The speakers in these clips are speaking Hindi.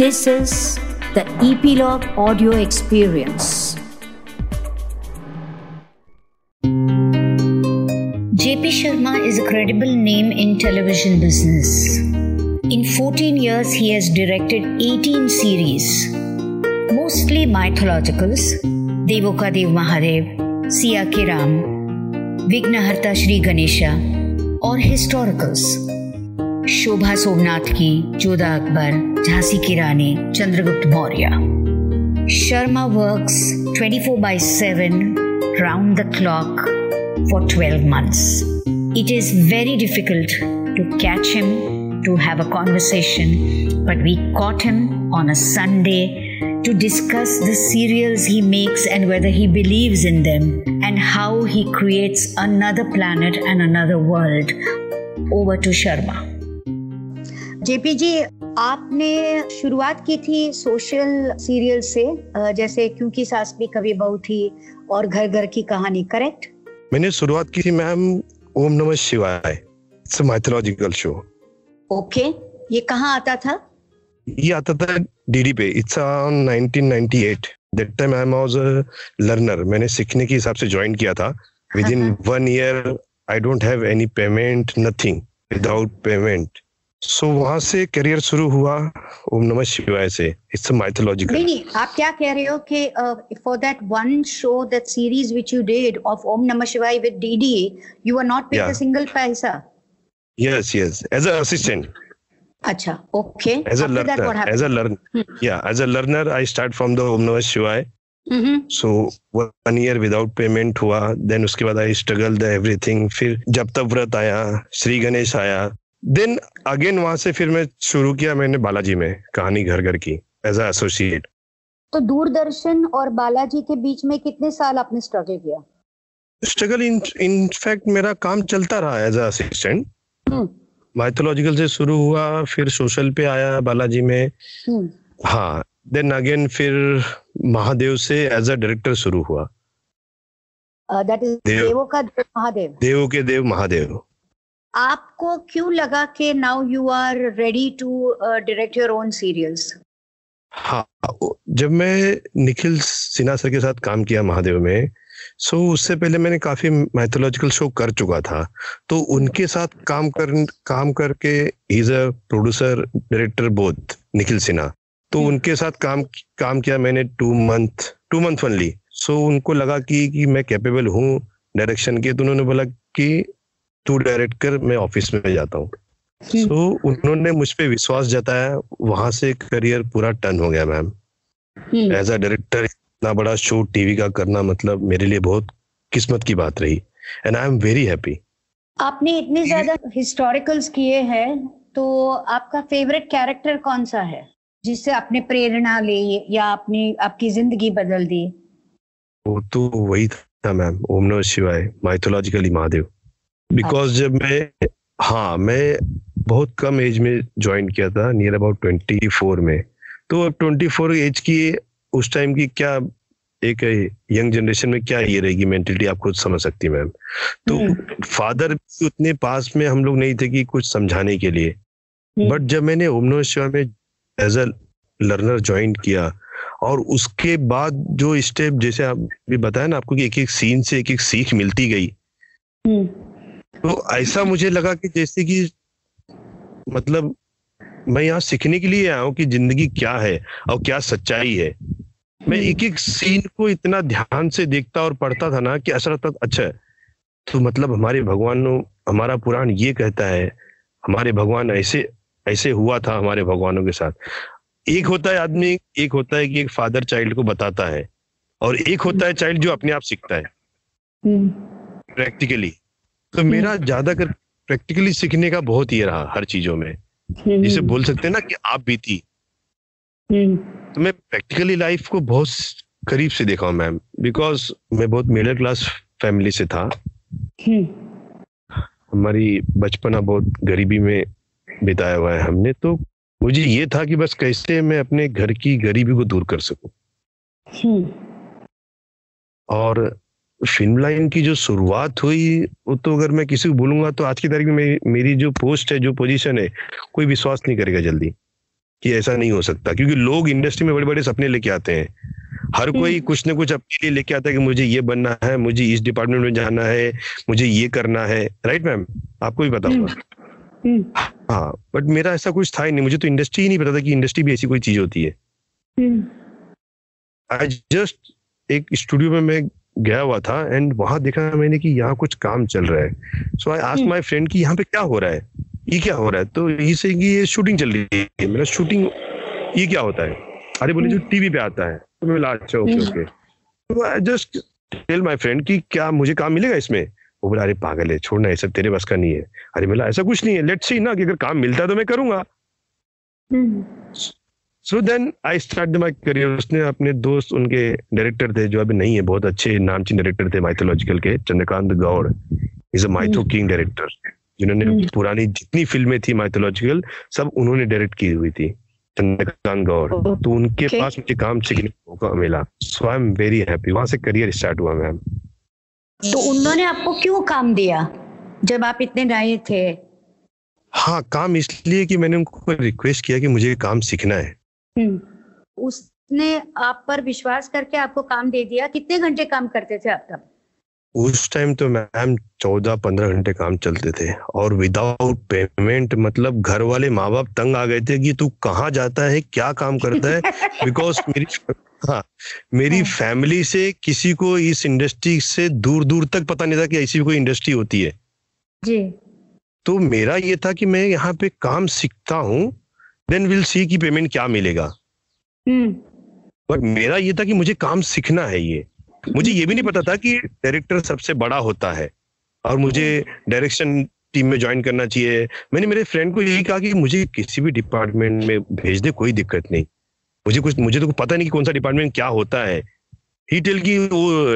This is the Epilogue Audio Experience. JP Sharma is a credible name in television business. In 14 years, he has directed 18 series, mostly mythologicals Devoka Dev Mahadev, Siya Kiram, Vignaharta Shri Ganesha, or historicals शोभा सोमनाथ की जोधा अकबर झांसी की रानी Chandragupta Maurya Sharma works 24 by 7 round the clock for 12 months. It is very difficult to catch him to have a conversation, but we caught him on a Sunday to discuss the serials he makes and whether he believes in them and how he creates another planet and another world. Over to Sharma. JP ji आपने शुरुआत की थी सोशल सीरियल से जैसे क्योंकि सास भी कभी बहू थी और घर घर की कहानी करेक्ट? मैंने शुरुआत की थी मैम ओम नमः शिवाय इट्स माइथोलॉजिकल शो ओके ये कहाँ आता था? ये आता था डीडी पे it's on 1998 that time I was a learner मैंने सीखने के हिसाब से ज्वाइन किया था। Within one year I don't have any payment nothing without payment so so, वहाँ से करियर शुरू हुआ ओम नमः शिवाय से। इट्स अ माइथोलॉजिकल नहीं नहीं आप क्या कह रहे हो कि for that one show that series which you did of Om Namah Shivay with DD you are not paid a single paisa yes yes as a assistant अच्छा okay as a learner as a learn या as a learner I start from the Om Namah Shivay. So one year without payment हुआ देन उसके बाद आई स्ट्रगल द एवरीथिंग फिर जब तक व्रत आया श्री गणेश आया देन अगेन वहाँ से फिर मैं शुरू किया मैंने बालाजी में कहानी घर घर की एज एसोसिएट तो दूरदर्शन और बालाजी के बीच में कितने साल आपने स्ट्रगल किया? स्ट्रगल इन इनफैक्ट मेरा काम चलता रहा एज असिस्टेंट माइथोलॉजिकल से शुरू हुआ फिर सोशल पे आया बालाजी में। हम्म। हाँ देन अगेन फिर महादेव से एज अ डायरेक्टर शुरू हुआ। दैट इज़ देवों का देव महादेव। देवों के देव महादेव। आपको क्यों लगा कि now you are ready to direct your own serials हाँ जब मैं निखिल सिन्हा सर के साथ काम किया महादेव में सो so, उससे पहले मैंने काफ़ी मैथोलॉजिकल शो कर चुका था। तो उनके साथ काम कर काम करके is a producer director both Nikhil Sinha. तो hmm. उनके साथ काम काम किया मैंने two month two month only so उनको लगा कि कि मैं कैपेबल हूँ डायरेक्शन के तो उन्होंने बोला कि तू डायरेक्ट कर मैं ऑफ़िस में जाता हूँ। सो so, उन्होंने मुझ पर विश्वास जताया वहाँ से करियर पूरा टर्न हो गया मैम। एज अ डायरेक्टर इतना बड़ा शो टीवी का करना मतलब मेरे लिए बहुत किस्मत की बात रही। And I am very happy आपने इतने ज़्यादा हिस्टोरिकल्स किए हैं तो आपका फेवरेट कैरेक्टर कौन सा है जिससे आपने प्रेरणा ली या आपने आपकी ज़िंदगी बदल दी? वो तो वही था मैम। ओम नमः शिवाय माइथोलॉजिकली महादेव। बिकॉज़ जब मैं हाँ मैं बहुत कम एज में ज्वाइन किया था नियर अबाउट ट्वेंटी फोर में तो अब ट्वेंटी फोर एज की उस टाइम की क्या एक यंग जनरेशन में क्या ये रहेगी मेंटलिटी आप खुद समझ सकती मैम तो फादर हम्म। भी उतने पास में हम लोग नहीं थे कि कुछ समझाने के लिए बट हम्म। जब मैंने ओमनो शिवा में एज अ लर्नर ज्वाइन किया और उसके बाद जो स्टेप जैसे आप भी बताया ना आपको कि एक एक सीन से एक एक सीख मिलती गई हम्म। तो ऐसा मुझे लगा कि जैसे कि मतलब मैं यहाँ सीखने के लिए आया हूँ कि ज़िंदगी क्या है और क्या सच्चाई है। मैं हम्म। एक एक सीन को इतना ध्यान से देखता और पढ़ता था ना कि असर तक अच्छा है तो मतलब हमारे भगवान हमारा पुराण ये कहता है हमारे भगवान ऐसे ऐसे हुआ था हमारे भगवानों के साथ। एक होता है आदमी एक होता है कि एक फादर चाइल्ड को बताता है और एक होता है चाइल्ड जो अपने आप सीखता है। Practically hmm. तो मेरा हम्म। ज़्यादातर प्रैक्टिकली सीखने का बहुत ये रहा हर चीज़ों में हम्म। जिसे बोल सकते हैं ना कि आप बीती हम्म। तो मैं प्रैक्टिकली लाइफ को बहुत करीब से देखा हूँ मैम बिकॉज़ मैं बहुत मिडिल क्लास फैमिली से था हमारी बचपना बहुत गरीबी में बिताया हुआ है हमने तो मुझे ये था कि बस कैसे मैं अपने घर की गरीबी को दूर कर सकूँ और फ़िल्म लाइन की जो शुरुआत हुई वो तो अगर मैं किसी को बोलूँगा तो आज की तारीख में मेरी जो पोस्ट है जो पोजीशन है कोई विश्वास नहीं करेगा जल्दी कि ऐसा नहीं हो सकता। क्योंकि लोग इंडस्ट्री में बड़े बड़े सपने लेके आते हैं। हर कोई हम्म। कुछ ना कुछ अपने लिए लेके आता है कि मुझे ये बनना है मुझे इस डिपार्टमेंट में जाना है मुझे ये करना है। राइट मैम आपको भी पता होगा। हम्म, हाँ बट मेरा ऐसा कुछ था ही नहीं। मुझे तो इंडस्ट्री ही नहीं पता था कि इंडस्ट्री भी ऐसी कोई चीज़ होती है। हम्म, आई जस्ट एक स्टूडियो में मैं गया हुआ था एंड वहाँ देखा मैंने कि यहाँ कुछ काम चल रहा है। So I ask hmm. My friend कि यहाँ पे क्या हो रहा है? ये क्या हो रहा है? तो ये से कि ये शूटिंग चल रही है। मेरा शूटिंग ये क्या होता है? अरे बोले जो टीवी पे आता है। तो मैं बोला अच्छा ओके हम्म। ओके तो I just tell my friend कि क्या मुझे काम मिलेगा इसमें? वो बोला अरे पागल है छोड़ना ये सब तेरे बस का नहीं है। अरे बोला ऐसा कुछ नहीं है। लेट्स सी ना कि अगर काम मिलता है तो मैं करूँगा। हम्म, so then I start my career उसने अपने दोस्त उनके डायरेक्टर थे जो अभी नहीं है बहुत अच्छे नामचीन डायरेक्टर थे माइथोलॉजिकल के Chandrakant Gaur. Is a mytho king director जिन्होंने हम्म। पुरानी जितनी फ़िल्में थी माइथोलॉजिकल सब उन्होंने डायरेक्ट की हुई थी चंद्रकांत गौड़। तो उनके Okay. पास मुझे काम सीखने का मौका मिला। So I am very happy वहाँ से करियर स्टार्ट हुआ मैम तो उन्होंने आपको क्यों काम दिया जब आप इतने नए थे? हाँ काम इसलिए कि मैंने उनको रिक्वेस्ट किया कि मुझे काम सीखना है। उसने आप पर विश्वास करके आपको काम दे दिया। कितने घंटे काम करते थे आप तब? उस टाइम तो मैम चौदह पंद्रह घंटे काम चलते थे। और विदाउट पेमेंट मतलब घर वाले माँ बाप तंग आ गए थे कि तू कहाँ जाता है क्या काम करता है? बिकॉज़ मेरी हाँ मेरी हाँ। फैमिली से किसी को इस इंडस्ट्री से दूर दूर तक पता नहीं था कि ऐसी कोई इंडस्ट्री होती है। जी। तो मेरा ये था कि मैं यहाँ पे काम सीखता हूँ देन विल सी कि पेमेंट क्या मिलेगा। हम्म। बट मेरा ये था कि मुझे काम सीखना है ये। मुझे ये भी नहीं पता था कि डायरेक्टर सबसे बड़ा होता है और मुझे डायरेक्शन टीम में ज्वाइन करना चाहिए। मैंने मेरे फ्रेंड को यही कहा कि मुझे किसी भी डिपार्टमेंट में भेज दे कोई दिक्कत नहीं। मुझे कुछ मुझे तो पता नहीं कि कौन सा डिपार्टमेंट क्या होता है। ही टेल की वो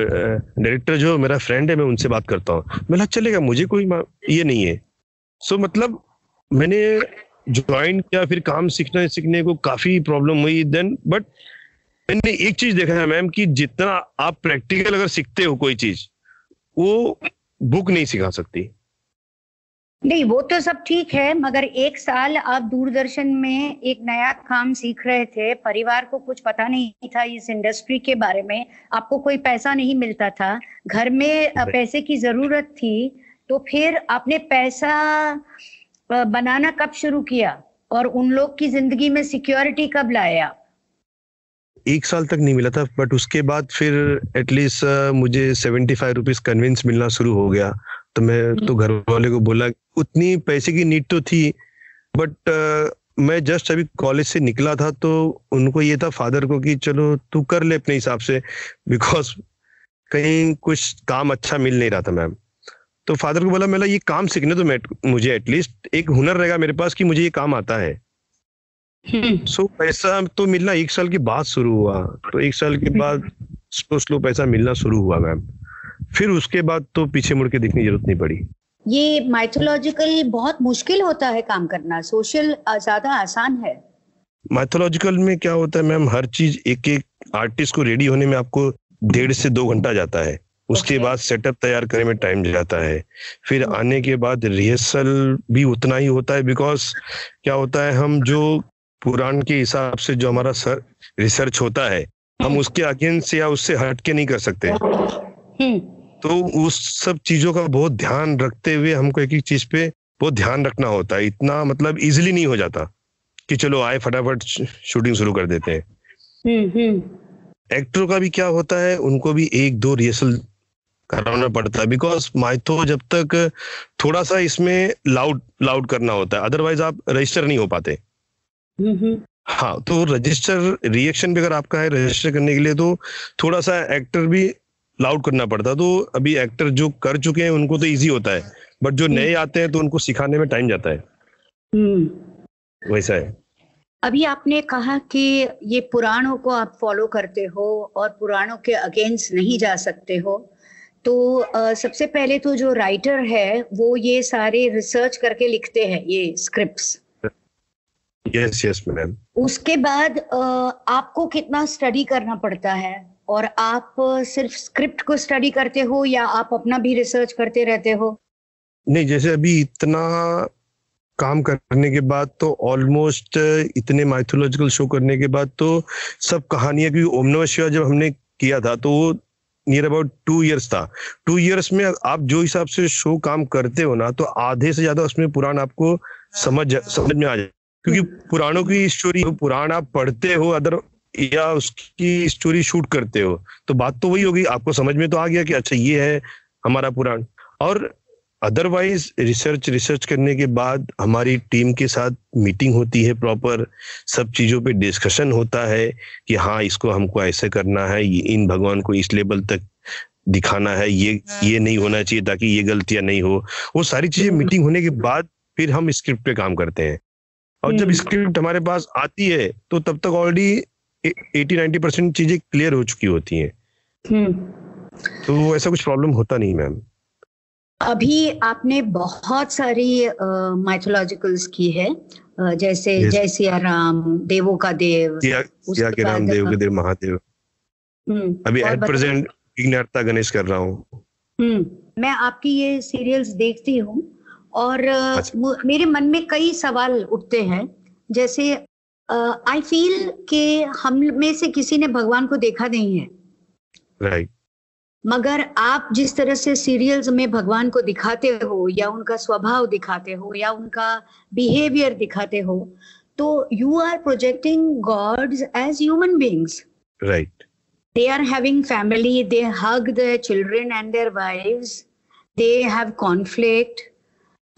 डायरेक्टर जो मेरा फ्रेंड है मैं उनसे बात करता हूँ। मैं चलेगा मुझे कोई ये नहीं है। सो so, मतलब मैंने ज्वाइन किया फिर काम सीखना सीखने को काफ़ी प्रॉब्लम हुई देन बट मैंने एक चीज़ देखा है मैम कि जितना आप प्रैक्टिकल अगर सीखते हो कोई चीज़ वो बुक नहीं सिखा सकती। नहीं वो तो सब ठीक है मगर एक साल आप दूरदर्शन में एक नया काम सीख रहे थे परिवार को कुछ पता नहीं था इस इंडस्ट्री के बारे में आपको कोई पैसा नहीं मिलता था घर में पैसे की ज़रूरत थी तो फिर आपने पैसा बनाना कब शुरू किया और उन लोग की ज़िंदगी में सिक्योरिटी कब आप एक साल तक नहीं मिला था बट उसके बाद फिर एटलीस्ट मुझे सेवेंटी फाइव रुपीज़ कन्विंस मिलना शुरू हो गया। तो मैं तो घर वाले को बोला उतनी पैसे की नीड तो थी बट मैं जस्ट अभी कॉलेज से निकला था तो उनको ये था फादर को कि चलो तू कर ले अपने हिसाब से बिकॉज़ कहीं कुछ काम अच्छा मिल नहीं रहा था मैम तो फादर को बोला मैं ये काम सीखने तो मैं मुझे एटलीस्ट एक हुनर रहेगा मेरे पास कि मुझे ये काम आता है. सो so, पैसा तो मिलना एक साल के बाद शुरू हुआ। तो एक साल के बाद स्लो स्लो पैसा मिलना शुरू हुआ मैम। फिर उसके बाद तो पीछे मुड़ के देखने की ज़रूरत नहीं पड़ी। ये माइथोलॉजिकल बहुत मुश्किल होता है काम करना। सोशल ज़्यादा आसान है। माइथोलॉजिकल में क्या होता है मैम? हर चीज़ एक एक आर्टिस्ट को रेडी होने में आपको डेढ़ से दो घंटा जाता है। उसके Okay. बाद सेटअप तैयार करने में टाइम जाता है। फिर आने के बाद रिहर्सल भी उतना ही होता है बिकॉज़ क्या होता है हम जो पुराण के हिसाब से जो हमारा सर रिसर्च होता है हम उसके अगेंस्ट या उससे हट के नहीं कर सकते। हम्म तो उस सब चीज़ों का बहुत ध्यान रखते हुए हमको एक एक चीज़ पे बहुत ध्यान रखना होता है। इतना मतलब इजिली नहीं हो जाता कि चलो आए फटाफट शूटिंग शुरू कर देते हैं। एक्टरों का भी क्या होता है उनको भी एक दो रिहर्सल कराना पड़ता। है बिकॉज़ माइथो जब तक थोड़ा सा इसमें लाउड लाउड करना होता है। अदरवाइज़ आप रजिस्टर नहीं हो पाते। हम्म हम्म हाँ तो रजिस्टर रिएक्शन भी अगर आपका है रजिस्टर करने के लिए तो थोड़ा सा एक्टर भी लाउड करना पड़ता। है तो अभी एक्टर जो कर चुके हैं उनको तो इजी होता है। बट जो नए आते हैं तो उनको सिखाने में टाइम जाता है। हम्म। वैसा है। अभी आपने कहा कि ये पुराणों को आप फॉलो करते हो और पुराणों के अगेंस्ट नहीं जा सकते हो। तो अ, सबसे पहले तो जो राइटर है वो ये सारे रिसर्च करके लिखते हैं ये स्क्रिप्ट्स यस यस मैम उसके बाद अ, आपको कितना स्टडी करना पड़ता है? और आप सिर्फ़ स्क्रिप्ट को स्टडी करते हो या आप अपना भी रिसर्च करते रहते हो? नहीं जैसे अभी इतना काम करने के बाद तो ऑलमोस्ट इतने माइथोलॉजिकल शो करने के बाद तो सब कहानियाँ क्योंकि ओम नमः शिवा जब हमने किया था तो वो नियर अबाउट टू इयर्स था। टू इयर्स में आप जो हिसाब से शो काम करते हो ना तो आधे से ज़्यादा उसमें पुराण आपको समझ समझ में आ जाए। क्योंकि पुराणों की स्टोरी पुराण आप पढ़ते हो अदर, या उसकी स्टोरी शूट करते हो तो बात तो वही होगी। आपको समझ में तो आ गया कि अच्छा ये है हमारा पुराण। और अदरवाइज़ रिसर्च रिसर्च करने के बाद हमारी टीम के साथ मीटिंग होती है प्रॉपर सब चीज़ों पे डिस्कशन होता है कि हाँ इसको हमको ऐसे करना है इन भगवान को इस लेवल तक दिखाना है ये ये नहीं होना चाहिए ताकि ये गलतियाँ नहीं हो। वो सारी चीज़ें मीटिंग होने के बाद फिर हम स्क्रिप्ट पे काम करते हैं। और जब स्क्रिप्ट हम्म। हमारे पास आती है तो तब तक ऑलरेडी एटी नाइनटी परसेंट चीज़ें क्लियर हो चुकी होती हैं। हम्म। तो ऐसा कुछ प्रॉब्लम होता नहीं मैम अभी आपने बहुत सारी माइथोलॉजिकल्स की है जैसे yes. जय सिया राम देवों का देव सिया के राम देव के देव महादेव हम्म, अभी एट प्रेजेंट विघ्नहर्ता गणेश कर रहा हूँ हम्म मैं आपकी ये सीरियल्स देखती हूँ और अच्छा। मेरे मन में कई सवाल उठते हैं जैसे आई फील के हम में से किसी ने भगवान को देखा नहीं है राइट right. मगर आप जिस तरह से सीरियल्स में भगवान को दिखाते हो या उनका स्वभाव दिखाते हो या उनका बिहेवियर दिखाते हो तो you are projecting gods as human beings right they are having family they hug their children and their wives they have conflict.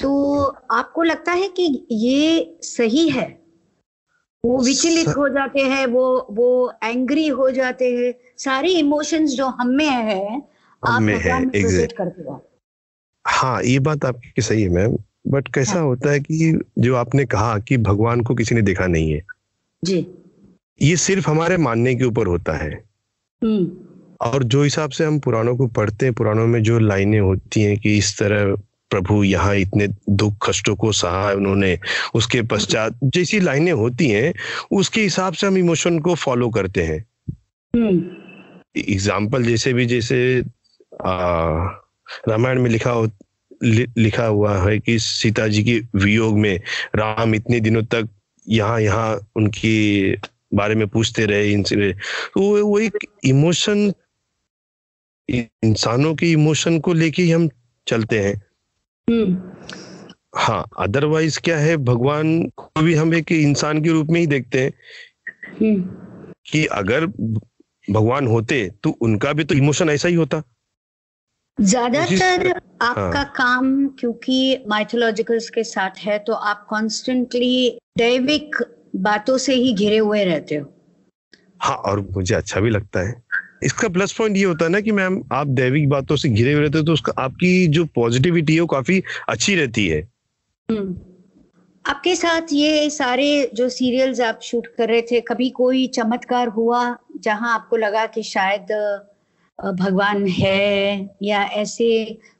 तो आपको लगता है कि ये सही है? वो विचलित हो जाते हैं वो वो एंग्री हो जाते हैं। सारे इमोशंस जो हम में है आप में है करते हो। हाँ ये बात आपकी सही है मैम बट कैसा हाँ. होता है कि जो आपने कहा कि भगवान को किसी ने देखा नहीं है। जी। ये सिर्फ़ हमारे मानने के ऊपर होता है। हम्म। और जो हिसाब से हम पुराणों को पढ़ते हैं पुराणों में जो लाइनें होती हैं कि इस तरह प्रभु यहाँ इतने दुख कष्टों को सहा उन्होंने उसके पश्चात जैसी लाइनें होती हैं उसके हिसाब से हम इमोशन को फॉलो करते हैं एग्ज़ाम्पल हम्म। जैसे भी जैसे रामायण में लिखा हो लि, लिखा हुआ है कि सीता जी के वियोग में राम इतने दिनों तक यहाँ यहाँ उनकी बारे में पूछते रहे इनसे तो वो एक इमोशन इंसानों के इमोशन को लेके ही हम चलते हैं। हाँ अदरवाइज़ क्या है भगवान को भी हम एक इंसान के रूप में ही देखते हैं। हम्म। कि अगर भगवान होते तो उनका भी तो इमोशन ऐसा ही होता। ज़्यादातर आपका हाँ. काम क्योंकि माइथोलॉजिकल्स के साथ है तो आप कॉन्स्टेंटली दैविक बातों से ही घिरे हुए रहते हो। हाँ और मुझे अच्छा भी लगता है। इसका प्लस पॉइंट ये होता है ना कि मैम आप दैविक बातों से घिरे हुए रहते हो तो उसका आपकी जो पॉजिटिविटी है वो काफ़ी अच्छी रहती है हम्म। आपके साथ ये सारे जो सीरियल्स आप शूट कर रहे थे कभी कोई चमत्कार हुआ जहाँ आपको लगा कि शायद भगवान है या ऐसे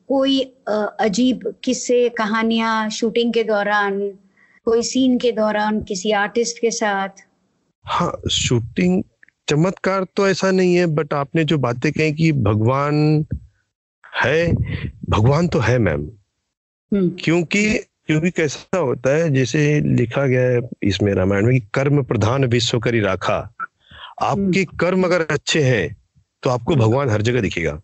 कोई अजीब किस्से कहानियाँ शूटिंग के दौरान कोई सीन के दौरान किसी आर्टिस्ट के साथ हाँ शूटिंग चमत्कार तो ऐसा नहीं है बट आपने जो बातें कही कि भगवान है भगवान तो है मैम। हम्म। क्योंकि क्योंकि कैसा होता है जैसे लिखा गया है इसमें रामायण में कि कर्म प्रधान विश्व करी राखा। आपके हम्म। कर्म अगर अच्छे हैं तो आपको हम्म। भगवान हर जगह दिखेगा।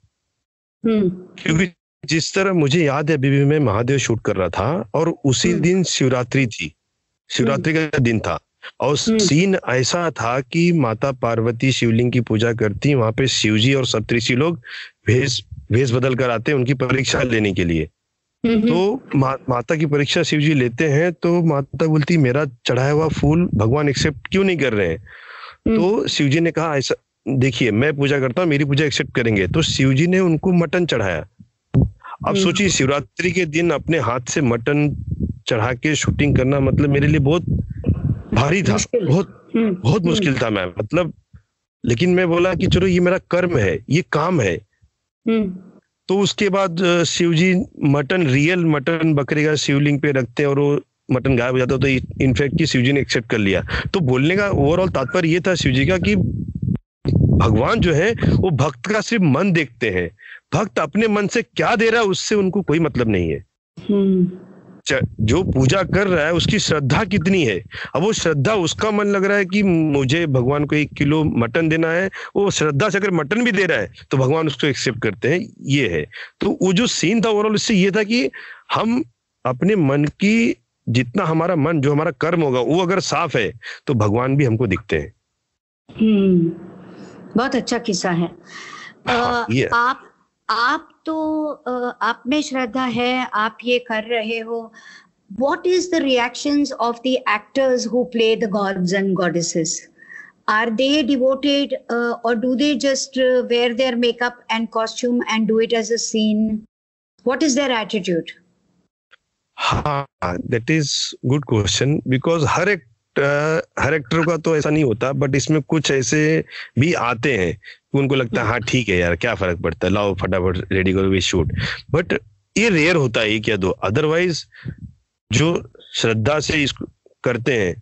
क्योंकि जिस तरह मुझे याद है अभी भी मैं महादेव शूट कर रहा था और उसी दिन शिवरात्रि थी। शिवरात्रि का दिन था। और हम्म। सीन ऐसा था कि माता पार्वती शिवलिंग की पूजा करती वहाँ पे शिवजी और सप्तऋषि लोग भेष भेष बदल कर आते उनकी परीक्षा लेने के लिए तो मा, माता की परीक्षा शिव जी लेते हैं तो माता बोलती मेरा चढ़ाया हुआ फूल भगवान एक्सेप्ट क्यों नहीं कर रहे हैं हम्म। तो शिव जी ने कहा ऐसा देखिए मैं पूजा करता हूँ मेरी पूजा एक्सेप्ट करेंगे तो शिव जी ने उनको मटन चढ़ाया अब हम्म। सोचिए शिवरात्रि के दिन अपने हाथ से मटन चढ़ा के शूटिंग करना मतलब मेरे लिए बहुत भारी था। बहुत हम्म, बहुत हम्म। मुश्किल था मैम मतलब लेकिन मैं बोला कि चलो ये मेरा कर्म है ये काम है। हम्म। तो उसके बाद शिवजी मटन रियल मटन बकरे का शिवलिंग पे रखते हैं और वो मटन गायब हो जाता तो इनफैक्ट की शिव जी ने एक्सेप्ट कर लिया। तो बोलने का ओवरऑल तात्पर्य ये था शिवजी का कि भगवान जो है वो भक्त का सिर्फ़ मन देखते हैं। भक्त अपने मन से क्या दे रहा है उससे उनको कोई मतलब नहीं है। जो पूजा कर रहा है उसकी श्रद्धा कितनी है? अब वो श्रद्धा उसका मन लग रहा है कि मुझे भगवान को एक किलो मटन देना है। वो श्रद्धा से अगर मटन भी दे रहा है तो भगवान उसको एक्सेप्ट करते हैं ये है। तो वो जो सीन था ओवरऑल इससे ये था कि हम अपने मन की जितना हमारा मन जो हमारा कर्म होगा वो अगर साफ़ है तो भगवान भी हमको दिखते हैं। हम्म बहुत अच्छा किस्सा है। हाँ, आ, आप आप तो आप में श्रद्धा है, आप ये कर रहे हो। What is the reaction of the actors who play the gods and goddesses are they devoted और do they just wear their makeup and costume and do it as a scene what is their attitude हाँ that is good question because हर एक हर एक्टर का तो ऐसा नहीं होता बट इसमें कुछ ऐसे भी आते हैं उनको लगता है हाँ ठीक है यार क्या फ़र्क पड़ता है लाओ फटाफट रेडी करो वी शूट बट ये रेयर होता है क्या दो अदरवाइज़ जो श्रद्धा से इसको करते हैं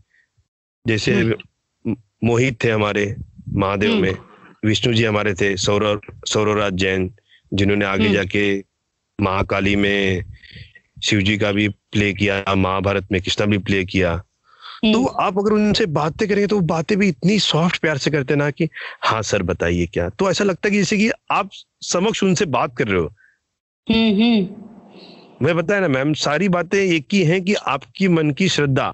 जैसे हम्म। मोहित थे हमारे महादेव हम्म। में विष्णु जी हमारे थे सौरव सौरवराज जैन जिन्होंने आगे हम्म। जाके महाकाली में शिव जी का भी प्ले किया महाभारत में कृष्णा भी प्ले किया तो हम्म। आप अगर उनसे बातें करेंगे तो वो बातें भी इतनी सॉफ्ट प्यार से करते ना कि हाँ सर बताइए क्या? तो ऐसा लगता है कि जैसे कि आप समक्ष उनसे बात कर रहे हो। हम्म, हम्म। मैं बताया ना मैम सारी बातें एक ही हैं कि आपकी मन की श्रद्धा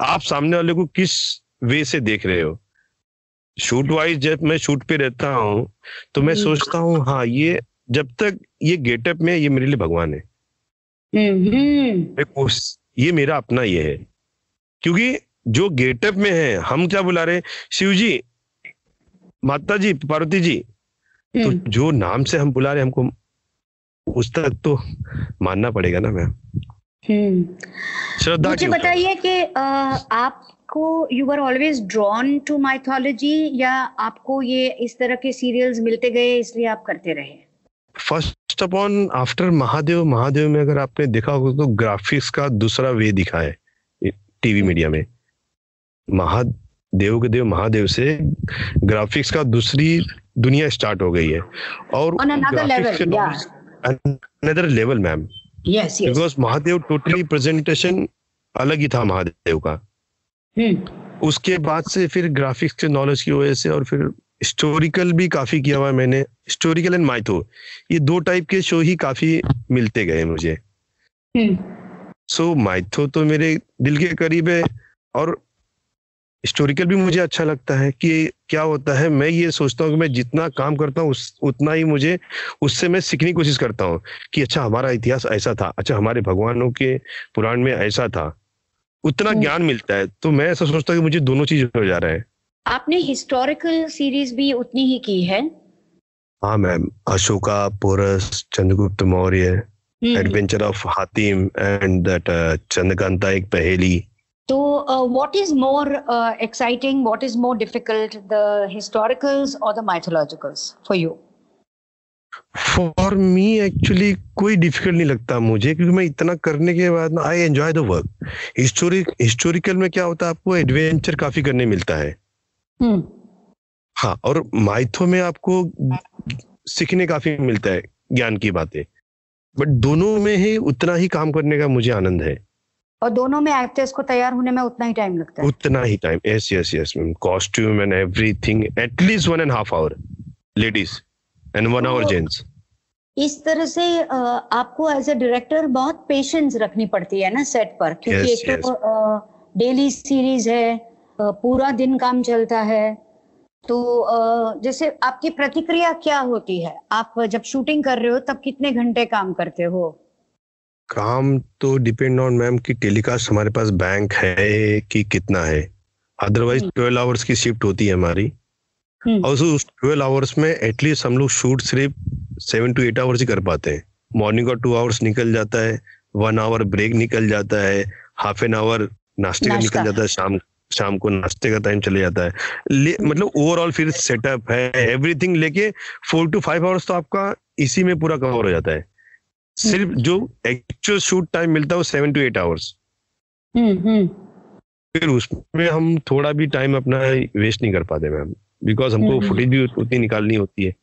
आप सामने वाले को किस वे से देख रहे हो। शूट वाइज जब मैं शूट पे रहता हूँ तो मैं सोचता हूँ हाँ ये जब तक ये गेटअप में ये मेरे लिए भगवान है। ये मेरा अपना ये है। क्योंकि जो गेटअप में है हम क्या बुला रहे शिव जी माता जी पार्वती जी तो हम्म। जो नाम से हम बुला रहे हमको उस तक तो मानना पड़ेगा ना मैम। हम्म। श्रद्धा मुझे बताइए कि आपको you are always drawn to mythology या आपको ये इस तरह के सीरियल्स मिलते गए इसलिए आप करते रहे? First upon after Mahadev Mahadev में अगर आपने देखा होगा तो ग्राफिक्स का दूसरा वे दिखा है। टीवी मीडिया में। महादेव के देव महादेव से ग्राफिक्स का दूसरी दुनिया स्टार्ट हो गई है। और another level ma'am because Mahadev totally presentation अलग ही था महादेव का। hmm. उसके बाद से फिर ग्राफिक्स के नॉलेज की वजह से और फिर हिस्टोरिकल भी काफ़ी किया हुआ मैंने। हिस्टोरिकल एंड माइथो ये दो टाइप के शो ही काफ़ी मिलते गए मुझे। hmm. सो so, माइथो तो मेरे दिल के करीब है और हिस्टोरिकल भी मुझे अच्छा लगता है कि क्या होता है मैं ये सोचता हूँ कि मैं जितना काम करता हूँ उतना ही मुझे उससे मैं सीखने की कोशिश करता हूँ कि अच्छा हमारा इतिहास ऐसा था अच्छा हमारे भगवानों के पुराण में ऐसा था उतना हम्म। ज्ञान मिलता है। तो मैं ऐसा सोचता हूँ कि मुझे दोनों चीज़ हो जा रहा है। आपने हिस्टोरिकल सीरीज़ भी उतनी ही की है? हाँ ma'am Ashoka Porus Chandragupta Maurya adventure of Hatim and that Chandrakanta एक पहेली तो what is more exciting what is more difficult the historicals और the mythologicals for you for me actually कोई डिफ़िकल्ट नहीं लगता मुझे क्योंकि मैं इतना करने के बाद ना I enjoy the work historic historical में क्या होता है आपको एडवेंचर काफ़ी करने मिलता है। Hmm. हाँ और माइथो में आपको सीखने काफ़ी मिलता है ज्ञान की बातें। बट दोनों में ही उतना ही काम करने का मुझे आनंद है। और दोनों में एक्टर्स को तैयार होने में उतना ही टाइम लगता है। उतना ही time yes yes yes ma'am costume and everything at least one and half hour ladies and one hour gents इस तरह से आपको एज ए डायरेक्टर बहुत पेशेंस रखनी पड़ती है ना सेट पर? क्योंकि yes, एक yes. तो डेली सीरीज़ है पूरा दिन काम चलता है तो जैसे आपकी प्रतिक्रिया क्या होती है? आप जब शूटिंग कर रहे हो तब कितने घंटे काम करते हो? काम तो डिपेंड ऑन मैम कि टेलीकास्ट हमारे पास बैंक है कि कितना है। अदरवाइज़ ट्वेल्व आवर्स की शिफ्ट होती है हमारी। हम्म। और उस ट्वेल्व आवर्स में एटलीस्ट हम लोग शूट सिर्फ़ सेवन टू एट आवर्स ही कर पाते हैं। मॉर्निंग का टू आवर्स निकल जाता है वन आवर ब्रेक निकल जाता है हाफ़ एन आवर नाश्ते का निकल जाता है शाम शाम को नाश्ते का टाइम चले जाता है। मतलब ओवरऑल फिर सेटअप है एवरीथिंग लेके फोर टू फाइव आवर्स तो आपका इसी में पूरा कवर हो जाता है। सिर्फ़ जो एक्चुअल शूट टाइम मिलता है वो सेवन टू एट आवर्स फिर उसमें हम थोड़ा भी टाइम अपना वेस्ट नहीं कर पाते मैम बिकॉज़ हमको फुटेज हम्म, हम्म। भी उतनी निकालनी होती है।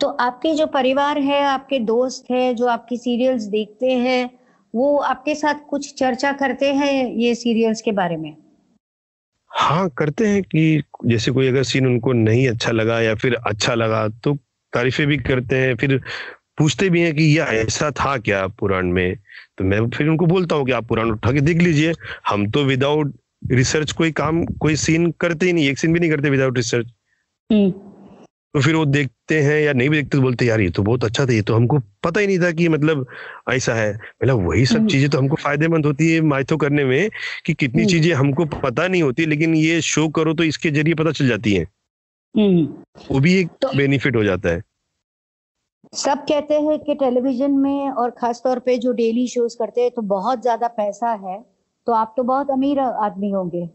तो आपके जो परिवार है आपके दोस्त है जो आपकी सीरियल्स देखते हैं वो आपके साथ कुछ चर्चा करते हैं ये सीरियल्स के बारे में? हाँ करते हैं कि जैसे कोई अगर सीन उनको नहीं अच्छा लगा या फिर अच्छा लगा तो तारीफें भी करते हैं, फिर पूछते भी हैं कि यह ऐसा था क्या पुराण में? तो मैं फिर उनको बोलता हूँ कि आप पुराण उठा के देख लीजिए। हम तो विदाउट रिसर्च कोई काम, कोई सीन करते ही नहीं, एक सीन भी नहीं करते विदाउट रिसर्च। तो फिर वो देखते हैं या नहीं भी देखते तो बोलते यार ये तो बहुत अच्छा था ये तो हमको पता ही नहीं था कि मतलब ऐसा है। मतलब वही सब हम्म। चीज़ें तो हमको फ़ायदेमंद होती है माइथो करने में कि कितनी हम्म। चीज़ें हमको पता नहीं होती लेकिन ये शो करो तो इसके ज़रिए पता चल जाती है। वो भी एक तो, बेनिफिट हो जाता है। सब कहते हैं कि टेलीविज़न में और खास तौर पे जो डेली शोज़ करते हैं तो बहुत ज़्यादा पैसा है तो आप तो बहुत अमीर आदमी होंगे।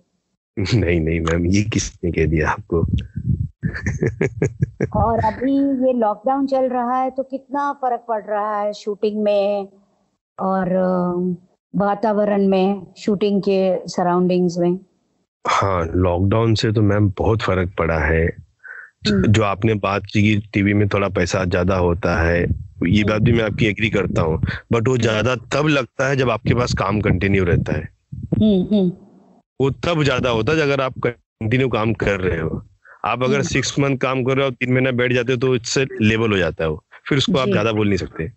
नहीं नहीं मैम ये किसने कह दिया आपको? और अभी ये लॉकडाउन चल रहा है तो कितना फ़र्क पड़ रहा है शूटिंग में और वातावरण में शूटिंग के सराउंडिंग्स में? हाँ लॉकडाउन से तो मैम बहुत फ़र्क पड़ा है। हम्म। जो आपने बात की कि टीवी में थोड़ा पैसा ज़्यादा होता है ये बात भी मैं आपकी एग्री करता हूँ। बट वो ज़्यादा तब लगता है जब आपके पास काम कंटिन्यू रहता है। हम्म, हम्म। वो तब ज़्यादा होता है अगर आप कंटिन्यू काम कर रहे हो। आप अगर सिक्स मंथ काम कर रहे हो तीन महीना बैठ जाते हो तो इससे लेवल हो जाता है वो। फिर उसको आप ज़्यादा बोल नहीं सकते।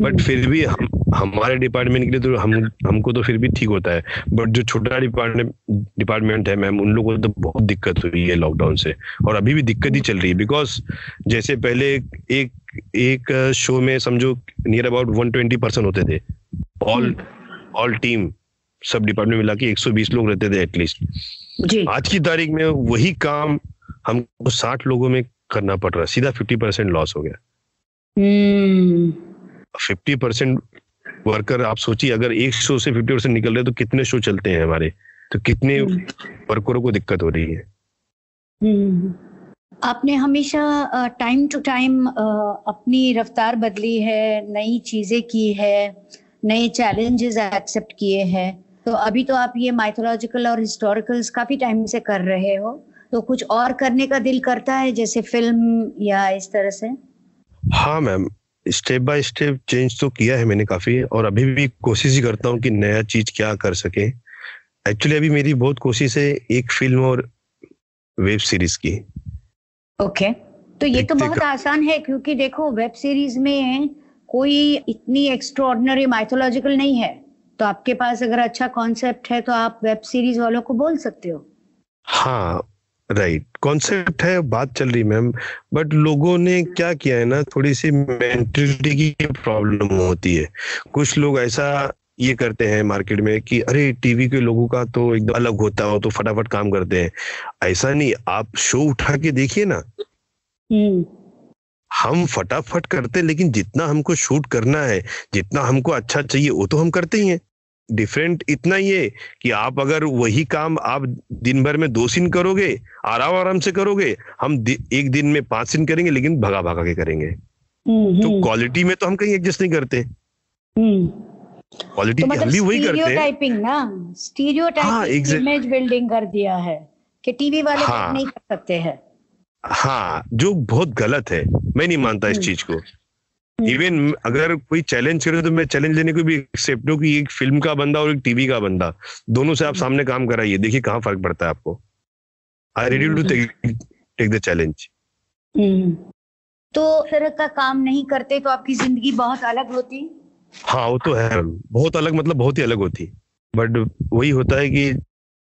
बट फिर भी हम हमारे डिपार्टमेंट के लिए तो हम हमको तो फिर भी ठीक होता है। बट जो छोटा डिपार्टमेंट डिपार्टमेंट है मैम उन लोगों को तो बहुत दिक्कत हुई है लॉकडाउन से। और अभी भी दिक्कत ही चल रही है बिकॉज़ जैसे पहले एक एक शो में समझो near about one twenty percent होते थे। ऑल ऑल टीम सब डिपार्टमेंट मिला के 120 लोग रहते थे एटलीस्ट आज की तारीख में वही काम हमको साठ लोगों में करना पड़ रहा है। सीधा फिफ्टी परसेंट लॉस हो गया। फिफ्टी परसेंट वर्कर आप सोचिए अगर एक शो से फिफ्टी परसेंट निकल रहे तो कितने शो चलते हैं हमारे? तो कितने वर्करों को दिक्कत हो रही है? हम्म। आपने हमेशा टाइम टू टाइम अपनी रफ्तार बदली है नई चीज़ें की है नए चैलेंजेस एक्सेप्ट किए हैं। तो अभी तो आप ये माइथोलॉजिकल और हिस्टोरिकल्स काफ़ी टाइम से कर रहे हो। तो कुछ और करने का दिल करता है जैसे फ़िल्म या इस तरह से? हाँ ma'am step by step change तो किया है मैंने काफ़ी और अभी भी कोशिश ही करता हूँ कि नया चीज़ क्या कर सके। एक्चुअली अभी मेरी बहुत कोशिश है एक फ़िल्म और वेब सीरीज़ की। Okay okay. तो ये तो बहुत आसान है क्योंकि देखो वेब सीरीज़ में कोई इतनी एक्स्ट्रॉर्डनरी माइथोलॉजिकल नहीं है। तो आपके पास अगर अच्छा कॉन्सेप्ट है तो आप वेब सीरीज़ वालों को बोल सकते हो। हाँ राइट कॉन्सेप्ट है बात चल रही मैम बट लोगों ने क्या किया है ना थोड़ी सी मेंटलिटी की प्रॉब्लम होती है। कुछ लोग ऐसा ये करते हैं मार्केट में कि अरे टीवी के लोगों का तो एकदम अलग होता हो तो फटाफट काम करते हैं। ऐसा नहीं आप शो उठा के देखिए ना। हम्म। हम फटाफट करते लेकिन जितना हमको शूट करना है जितना हमको अच्छा चाहिए वो तो हम करते ही हैं। डिफरेंट इतना ही है कि आप अगर वही काम आप दिन भर में दो सीन करोगे आराम आराम से करोगे हम एक दिन में पाँच सीन करेंगे लेकिन भगा भगा के करेंगे। हम्म, तो क्वालिटी हम्म। में तो हम कहीं एडजस्ट नहीं करते। क्वालिटी हम्म। तो मतलब भी वही करते हैं। ना स्टीरियोटाइपिंग हाँ, इमेज बिल्डिंग कर दिया है कि टीवी वाले हाँ, नहीं कर सकते हैं। हाँ जो बहुत गलत है मैं नहीं मानता इस चीज़ को। इवन हम्म। अगर कोई चैलेंज करे तो मैं चैलेंज लेने को भी एक्सेप्ट हूँ कि एक फ़िल्म का बंदा और एक टीवी का बंदा दोनों से आप हम्म। सामने काम कराइए। देखिए कहाँ फ़र्क पड़ता है आपको। I ready to take the challenge तो तरह का काम नहीं करते तो आपकी ज़िंदगी बहुत अलग होती? हाँ वो तो है। बहुत अलग मतलब बहुत ही अलग होती। बट वही होता है कि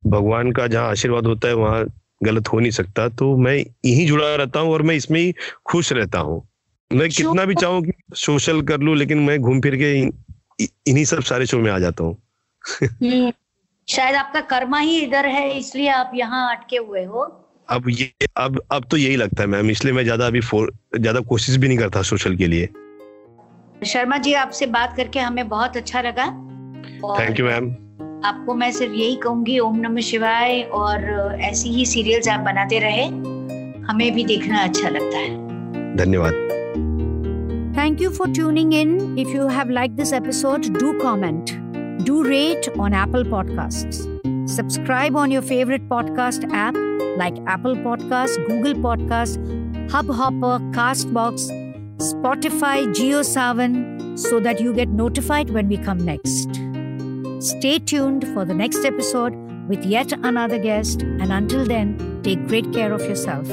भगवान का जहाँ आशीर्वाद होता है वहाँ गलत हो नहीं सकता। तो मैं यही जुड़ा रहता हूँ और मैं इसमें ही खुश रहता हूँ। मैं कितना भी चाहूँ कि सोशल कर लू लेकिन मैं घूम फिर के इन्हीं सब सारे शो में आ जाता हूँ। हम्म, शायद आपका कर्मा ही इधर है इसलिए आप यहाँ अटके हुए हो। अब ये अब अब तो यही लगता है मैम इसलिए मैं ज़्यादा अभी ज़्यादा कोशिश भी नहीं करता सोशल के लिए। शर्मा जी आपसे बात करके हमें बहुत अच्छा लगा। थैंक यू मैम आपको मैं सिर्फ़ यही कहूँगी ओम नमः शिवाय और ऐसी ही सीरियल्स आप बनाते रहे हमें भी देखना अच्छा लगता है। धन्यवाद। Thank you for tuning in. If you have liked this episode, do comment. Do rate on Apple Podcasts. Subscribe on your favorite podcast app like Apple Podcasts, Google Podcasts, Hubhopper, Castbox, Spotify, GeoSavan, so that you get notified when we come next. Stay tuned for the next episode with yet another guest, and until then, take great care of yourself.